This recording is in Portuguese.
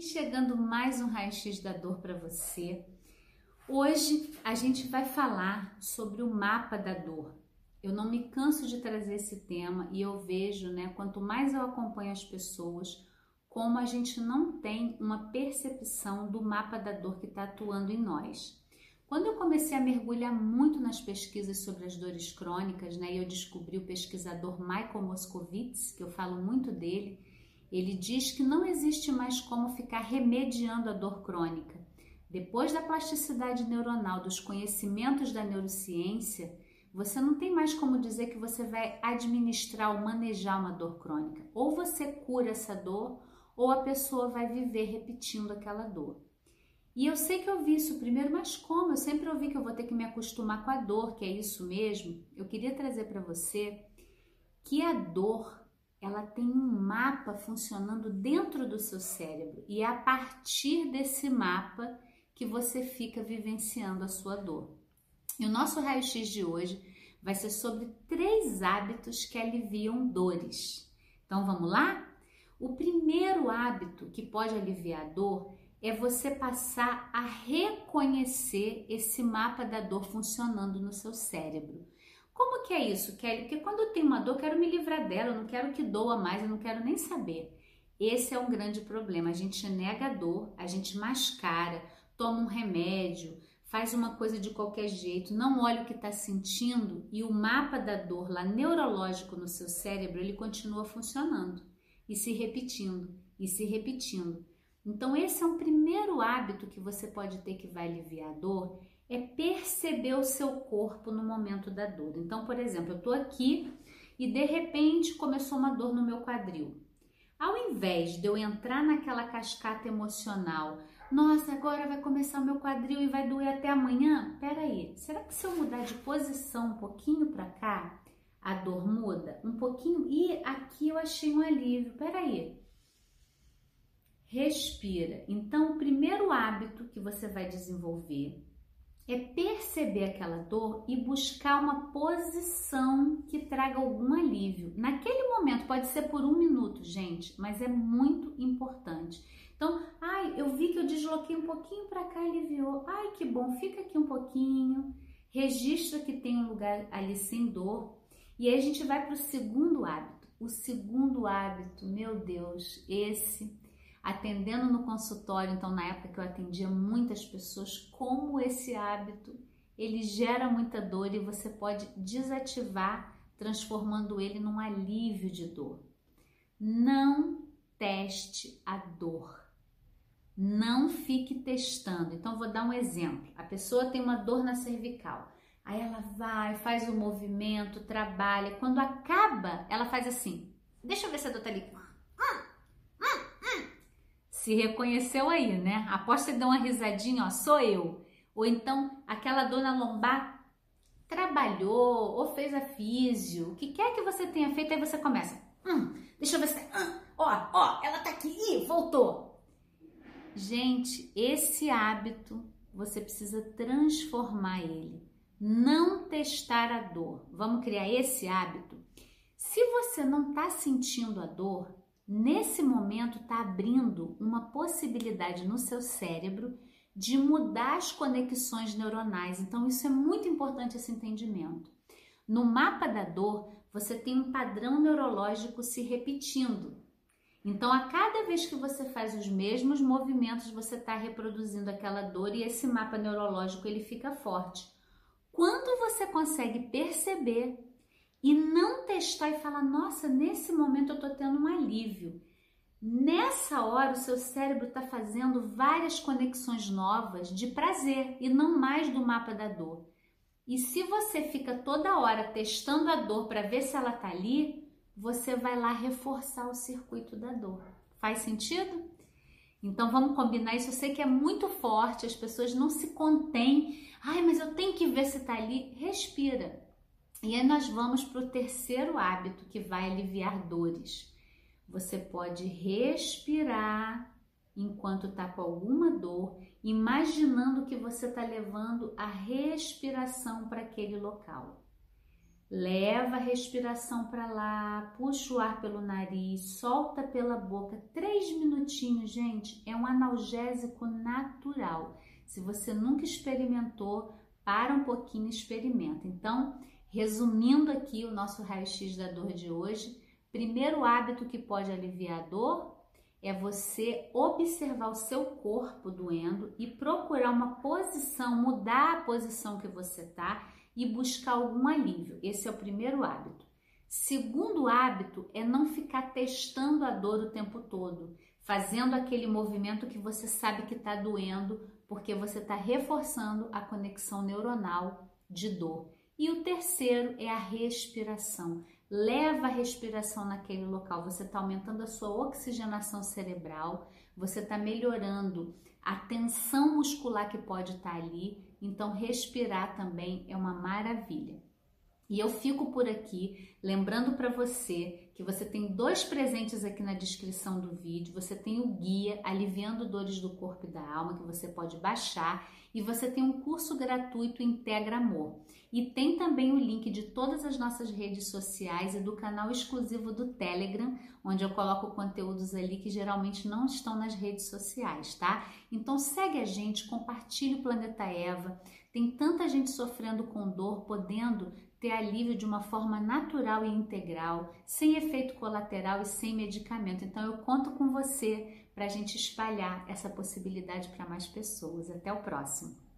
E chegando mais um raio-x da dor para você. Hoje a gente vai falar sobre o mapa da dor. Eu não me canso de trazer esse tema e eu vejo, né, quanto mais eu acompanho as pessoas, como a gente não tem uma percepção do mapa da dor que está atuando em nós. Quando eu comecei a mergulhar muito nas pesquisas sobre as dores crônicas, né, e eu descobri o pesquisador Michael Moscovitz, que eu falo muito dele, ele diz que não existe mais como ficar remediando a dor crônica. Depois da plasticidade neuronal, dos conhecimentos da neurociência, você não tem mais como dizer que você vai administrar ou manejar uma dor crônica. Ou você cura essa dor, ou a pessoa vai viver repetindo aquela dor. E eu sei que eu vi isso primeiro, mas como? Eu sempre ouvi que eu vou ter que me acostumar com a dor, que é isso mesmo. Eu queria trazer para você que a dor, ela tem um mapa funcionando dentro do seu cérebro e é a partir desse mapa que você fica vivenciando a sua dor. E o nosso raio-x de hoje vai ser sobre três hábitos que aliviam dores. Então vamos lá? O primeiro hábito que pode aliviar a dor é você passar a reconhecer esse mapa da dor funcionando no seu cérebro. Como que é isso, Kelly? Porque quando eu tenho uma dor, eu quero me livrar dela, eu não quero que doa mais, eu não quero nem saber. Esse é um grande problema. A gente nega a dor, a gente mascara, toma um remédio, faz uma coisa de qualquer jeito, não olha o que está sentindo e o mapa da dor lá neurológico no seu cérebro ele continua funcionando e se repetindo e se repetindo. Então, esse é um primeiro hábito que você pode ter que vai aliviar a dor, é perceber o seu corpo no momento da dor. Então, por exemplo, eu estou aqui e de repente começou uma dor no meu quadril. Ao invés de eu entrar naquela cascata emocional, nossa, agora vai começar o meu quadril e vai doer até amanhã? Peraí, será que se eu mudar de posição um pouquinho para cá, a dor muda? Um pouquinho? E aqui eu achei um alívio. Peraí, respira. Então, o primeiro hábito que você vai desenvolver é perceber aquela dor e buscar uma posição que traga algum alívio. Naquele momento, pode ser por um minuto, gente, mas é muito importante. Então, ai, eu vi que eu desloquei um pouquinho para cá, aliviou. Ai, que bom, fica aqui um pouquinho. Registra que tem um lugar ali sem dor. E aí a gente vai para o segundo hábito. O segundo hábito, meu Deus, esse atendendo no consultório, então na época que eu atendia muitas pessoas, como esse hábito ele gera muita dor e você pode desativar, transformando ele num alívio de dor. Não teste a dor. Não fique testando. Então vou dar um exemplo. A pessoa tem uma dor na cervical. Aí ela vai, faz o movimento, trabalha. Quando acaba, ela faz assim. Deixa eu ver se a dor tá ali se reconheceu aí, né? Após você dar uma risadinha, ó, sou eu. Ou então aquela dona lombar trabalhou ou fez a físio, o que quer que você tenha feito, aí você começa. Hum, deixa eu ver se. Hum, ó, ó, ela tá aqui, Ih, voltou. Gente, esse hábito você precisa transformar ele. Não testar a dor. Vamos criar esse hábito. Se você não está sentindo a dor, nesse momento está abrindo uma possibilidade no seu cérebro de mudar as conexões neuronais. Então, isso é muito importante esse entendimento. No mapa da dor, você tem um padrão neurológico se repetindo. Então, a cada vez que você faz os mesmos movimentos, você está reproduzindo aquela dor e esse mapa neurológico ele fica forte. Quando você consegue perceber e não testar e falar: nossa, nesse momento eu estou tendo um alívio. Nessa hora, o seu cérebro está fazendo várias conexões novas de prazer e não mais do mapa da dor. E se você fica toda hora testando a dor para ver se ela está ali, você vai lá reforçar o circuito da dor. Faz sentido? Então vamos combinar isso. Eu sei que é muito forte, as pessoas não se contêm. Ai, mas eu tenho que ver se está ali. Respira. E aí nós vamos para o terceiro hábito que vai aliviar dores. Você pode respirar enquanto está com alguma dor, imaginando que você está levando a respiração para aquele local. Leva a respiração para lá, puxa o ar pelo nariz, solta pela boca. Três minutinhos, gente, é um analgésico natural. Se você nunca experimentou, para um pouquinho e experimenta. Então, resumindo aqui o nosso raio-x da dor de hoje, primeiro hábito que pode aliviar a dor é você observar o seu corpo doendo e procurar uma posição, mudar a posição que você está e buscar algum alívio. Esse é o primeiro hábito. Segundo hábito é não ficar testando a dor o tempo todo, fazendo aquele movimento que você sabe que está doendo, porque você está reforçando a conexão neuronal de dor. E o terceiro é a respiração. Leva a respiração naquele local. Você está aumentando a sua oxigenação cerebral, você está melhorando a tensão muscular que pode estar tá ali. Então, respirar também é uma maravilha. E eu fico por aqui lembrando para você que você tem dois presentes aqui na descrição do vídeo. Você tem o guia Aliviando Dores do Corpo e da Alma, que você pode baixar, e você tem um curso gratuito Integra Amor. E tem também o link de todas as nossas redes sociais e do canal exclusivo do Telegram, onde eu coloco conteúdos ali que geralmente não estão nas redes sociais, tá? Então segue a gente, compartilhe o Planeta Eva. Tem tanta gente sofrendo com dor, podendo ter alívio de uma forma natural e integral, sem efeito colateral e sem medicamento. Então eu conto com você para a gente espalhar essa possibilidade para mais pessoas. Até o próximo!